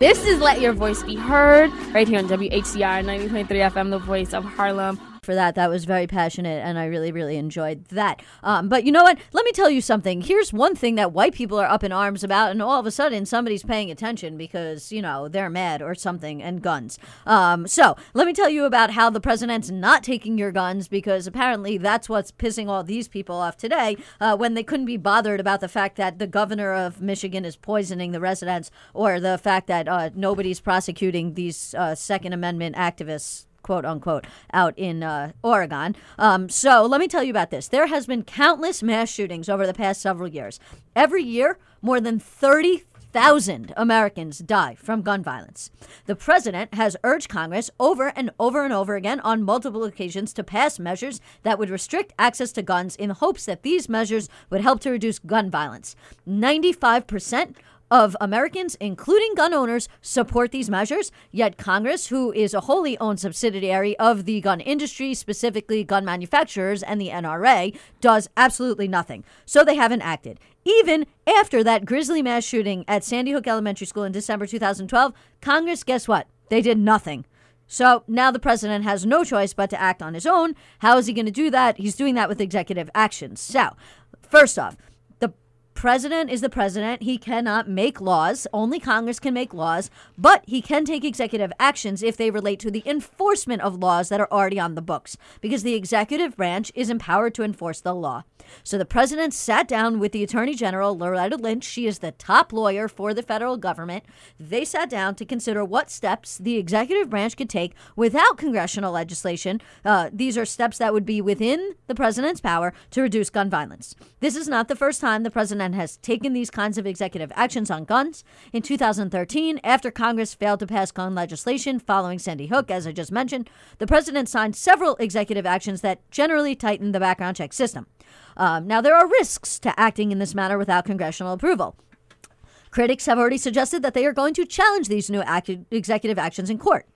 This is Let Your Voice Be Heard right here on WHCR 90.3 FM, the voice of Harlem for that. That was very passionate, and I really, really enjoyed that. Um, but you know what? Let me tell you something. Here's one thing that white people are up in arms about, and all of a sudden somebody's paying attention because, you know, they're mad or something and guns. Um, so let me tell you about how the president's not taking your guns because apparently that's what's pissing all these people off today uh, when they couldn't be bothered about the fact that the governor of Michigan is poisoning the residents or the fact that uh, nobody's prosecuting these uh, Second Amendment activists quote unquote, out in uh, Oregon. Um, so let me tell you about this. There has been countless mass shootings over the past several years. Every year, more than 30,000 Americans die from gun violence. The president has urged Congress over and over and over again on multiple occasions to pass measures that would restrict access to guns in hopes that these measures would help to reduce gun violence. 95% of Americans, including gun owners, support these measures. Yet Congress, who is a wholly owned subsidiary of the gun industry, specifically gun manufacturers and the NRA, does absolutely nothing. So they haven't acted. Even after that grisly mass shooting at Sandy Hook Elementary School in December 2012, Congress, guess what? They did nothing. So now the president has no choice but to act on his own. How is he going to do that? He's doing that with executive actions. So, first off, president is the president. He cannot make laws. Only Congress can make laws, but he can take executive actions if they relate to the enforcement of laws that are already on the books, because the executive branch is empowered to enforce the law. So the president sat down with the Attorney General, Loretta Lynch. She is the top lawyer for the federal government. They sat down to consider what steps the executive branch could take without congressional legislation. Uh, these are steps that would be within the president's power to reduce gun violence. This is not the first time the president has taken these kinds of executive actions on guns. In 2013, after Congress failed to pass gun legislation following Sandy Hook, as I just mentioned, the president signed several executive actions that generally tightened the background check system. Um, now, there are risks to acting in this manner without congressional approval. Critics have already suggested that they are going to challenge these new executive actions in court.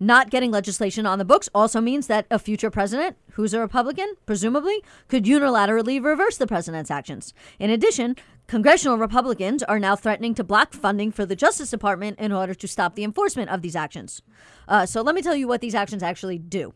Not getting legislation on the books also means that a future president, who's a Republican, presumably, could unilaterally reverse the president's actions. In addition, congressional Republicans are now threatening to block funding for the Justice Department in order to stop the enforcement of these actions. Uh, so let me tell you what these actions actually do.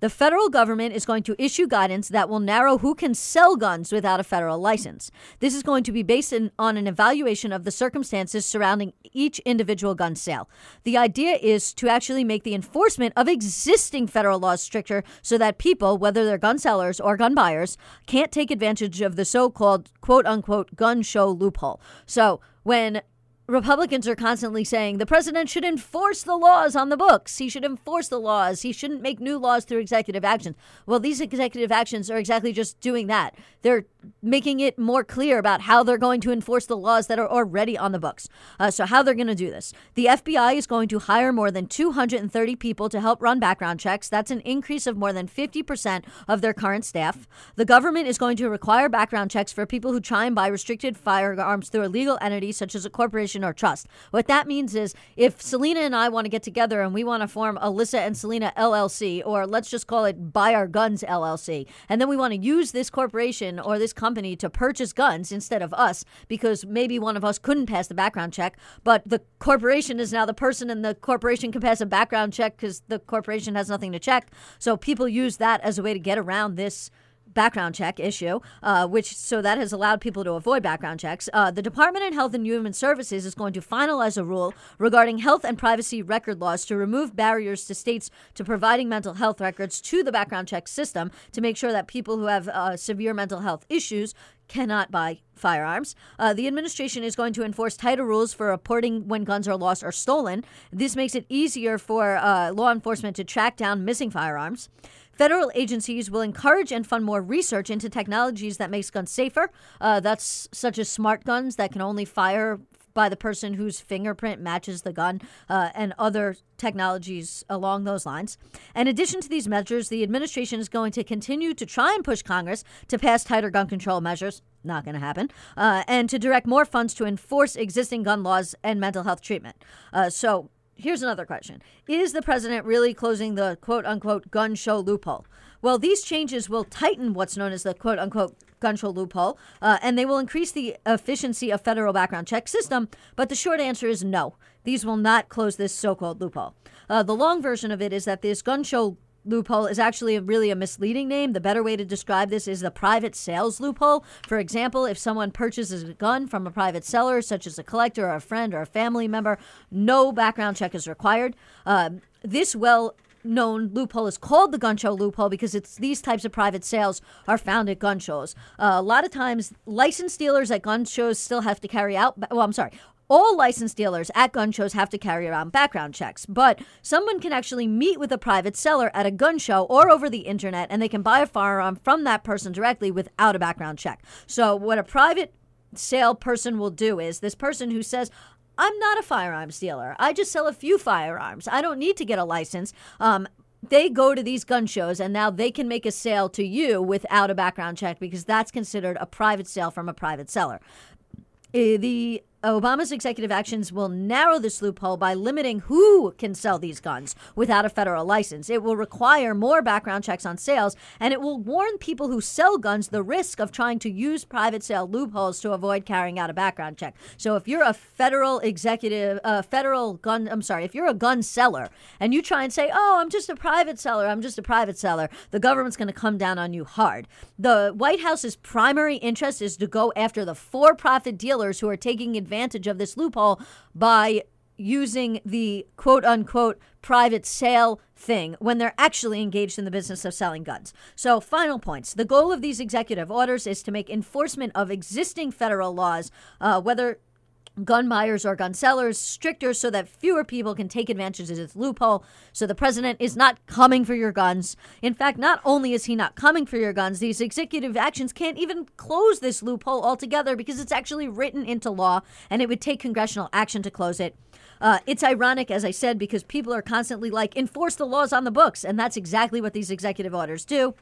The federal government is going to issue guidance that will narrow who can sell guns without a federal license. This is going to be based in, on an evaluation of the circumstances surrounding each individual gun sale. The idea is to actually make the enforcement of existing federal laws stricter so that people, whether they're gun sellers or gun buyers, can't take advantage of the so called quote unquote gun show loophole. So when Republicans are constantly saying the president should enforce the laws on the books. He should enforce the laws. He shouldn't make new laws through executive action. Well, these executive actions are exactly just doing that. They're making it more clear about how they're going to enforce the laws that are already on the books. Uh, so, how they're going to do this. The FBI is going to hire more than 230 people to help run background checks. That's an increase of more than 50% of their current staff. The government is going to require background checks for people who try and buy restricted firearms through a legal entity such as a corporation or trust. What that means is if Selena and I want to get together and we want to form Ilyssa and Selena LLC, or let's just call it Buy Our Guns LLC, and then we want to use this corporation or this company to purchase guns instead of us because maybe one of us couldn't pass the background check, but the corporation is now the person and the corporation can pass a background check because the corporation has nothing to check. So people use that as a way to get around this background check issue, uh, which so that has allowed people to avoid background checks. Uh, the Department of Health and Human Services is going to finalize a rule regarding health and privacy record laws to remove barriers to states to providing mental health records to the background check system to make sure that people who have uh, severe mental health issues cannot buy firearms. Uh, the administration is going to enforce tighter rules for reporting when guns are lost or stolen. This makes it easier for uh, law enforcement to track down missing firearms. Federal agencies will encourage and fund more research into technologies that makes guns safer. Uh, that's such as smart guns that can only fire by the person whose fingerprint matches the gun, uh, and other technologies along those lines. In addition to these measures, the administration is going to continue to try and push Congress to pass tighter gun control measures. Not going to happen. Uh, and to direct more funds to enforce existing gun laws and mental health treatment. Uh, so here's another question Is the president really closing the quote unquote gun show loophole? Well, these changes will tighten what's known as the quote unquote gun show loophole, uh, and they will increase the efficiency of federal background check system. But the short answer is no. These will not close this so-called loophole. Uh, the long version of it is that this gun show loophole is actually a, really a misleading name. The better way to describe this is the private sales loophole. For example, if someone purchases a gun from a private seller, such as a collector or a friend or a family member, no background check is required. Uh, this well known loophole is called the gun show loophole because it's these types of private sales are found at gun shows. Uh, a lot of times, licensed dealers at gun shows still have to carry out. Well, I'm sorry. All licensed dealers at gun shows have to carry around background checks, but someone can actually meet with a private seller at a gun show or over the internet and they can buy a firearm from that person directly without a background check. So, what a private sale person will do is this person who says, I'm not a firearms dealer. I just sell a few firearms. I don't need to get a license. Um, they go to these gun shows and now they can make a sale to you without a background check because that's considered a private sale from a private seller. Uh, the Obama's executive actions will narrow this loophole by limiting who can sell these guns without a federal license. It will require more background checks on sales, and it will warn people who sell guns the risk of trying to use private sale loopholes to avoid carrying out a background check. So if you're a federal executive, uh, federal gun, I'm sorry, if you're a gun seller and you try and say, oh, I'm just a private seller, I'm just a private seller, the government's going to come down on you hard. The White House's primary interest is to go after the for profit dealers who are taking advantage advantage of this loophole by using the quote unquote private sale thing when they're actually engaged in the business of selling guns. So, final points. The goal of these executive orders is to make enforcement of existing federal laws, uh, whether gun buyers or gun sellers stricter so that fewer people can take advantage of this loophole. So the president is not coming for your guns. In fact, not only is he not coming for your guns, these executive actions can't even close this loophole altogether because it's actually written into law and it would take congressional action to close it. Uh, it's ironic, as I said, because people are constantly like, enforce the laws on the books. And that's exactly what these executive orders do.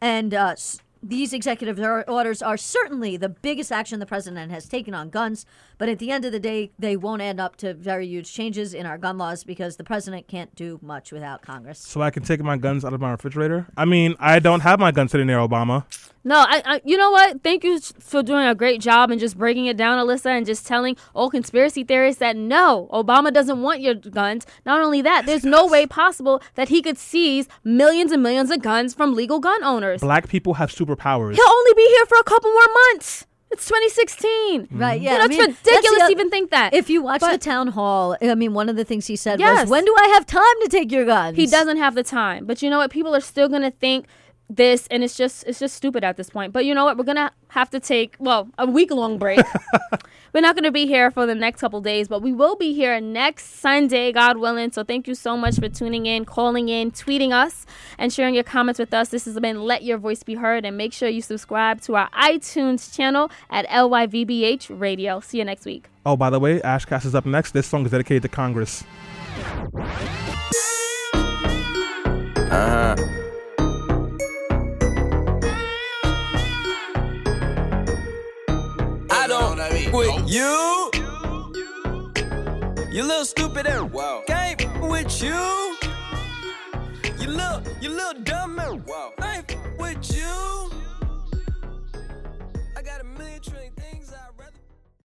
And uh, these executive orders are certainly the biggest action the president has taken on guns, but at the end of the day, they won't end up to very huge changes in our gun laws because the president can't do much without Congress. So I can take my guns out of my refrigerator? I mean, I don't have my gun sitting there, Obama. No, I, I, you know what? Thank you for doing a great job and just breaking it down, Ilyssa, and just telling all conspiracy theorists that no, Obama doesn't want your guns. Not only that, there's no way possible that he could seize millions and millions of guns from legal gun owners. Black people have superpowers. He'll only be here for a couple more months. It's 2016. Mm-hmm. Right, yeah. You know, I it's mean, ridiculous to even think that. If you watch but, the town hall, I mean, one of the things he said yes. was, When do I have time to take your guns? He doesn't have the time. But you know what? People are still going to think this and it's just it's just stupid at this point. But you know what? We're gonna have to take well a week long break. We're not gonna be here for the next couple days but we will be here next sunday god willing. So thank you so much for tuning in calling in tweeting us and sharing your comments with us. This has been let your voice be heard and make sure you subscribe to our itunes channel at lyvbh radio. See you next week. Oh by the way ashcast is up next. This song is dedicated to congress. Uh-huh with you. You little stupid and wow. game with you. You little, you little dumb and wow. with you. I got a million trillion.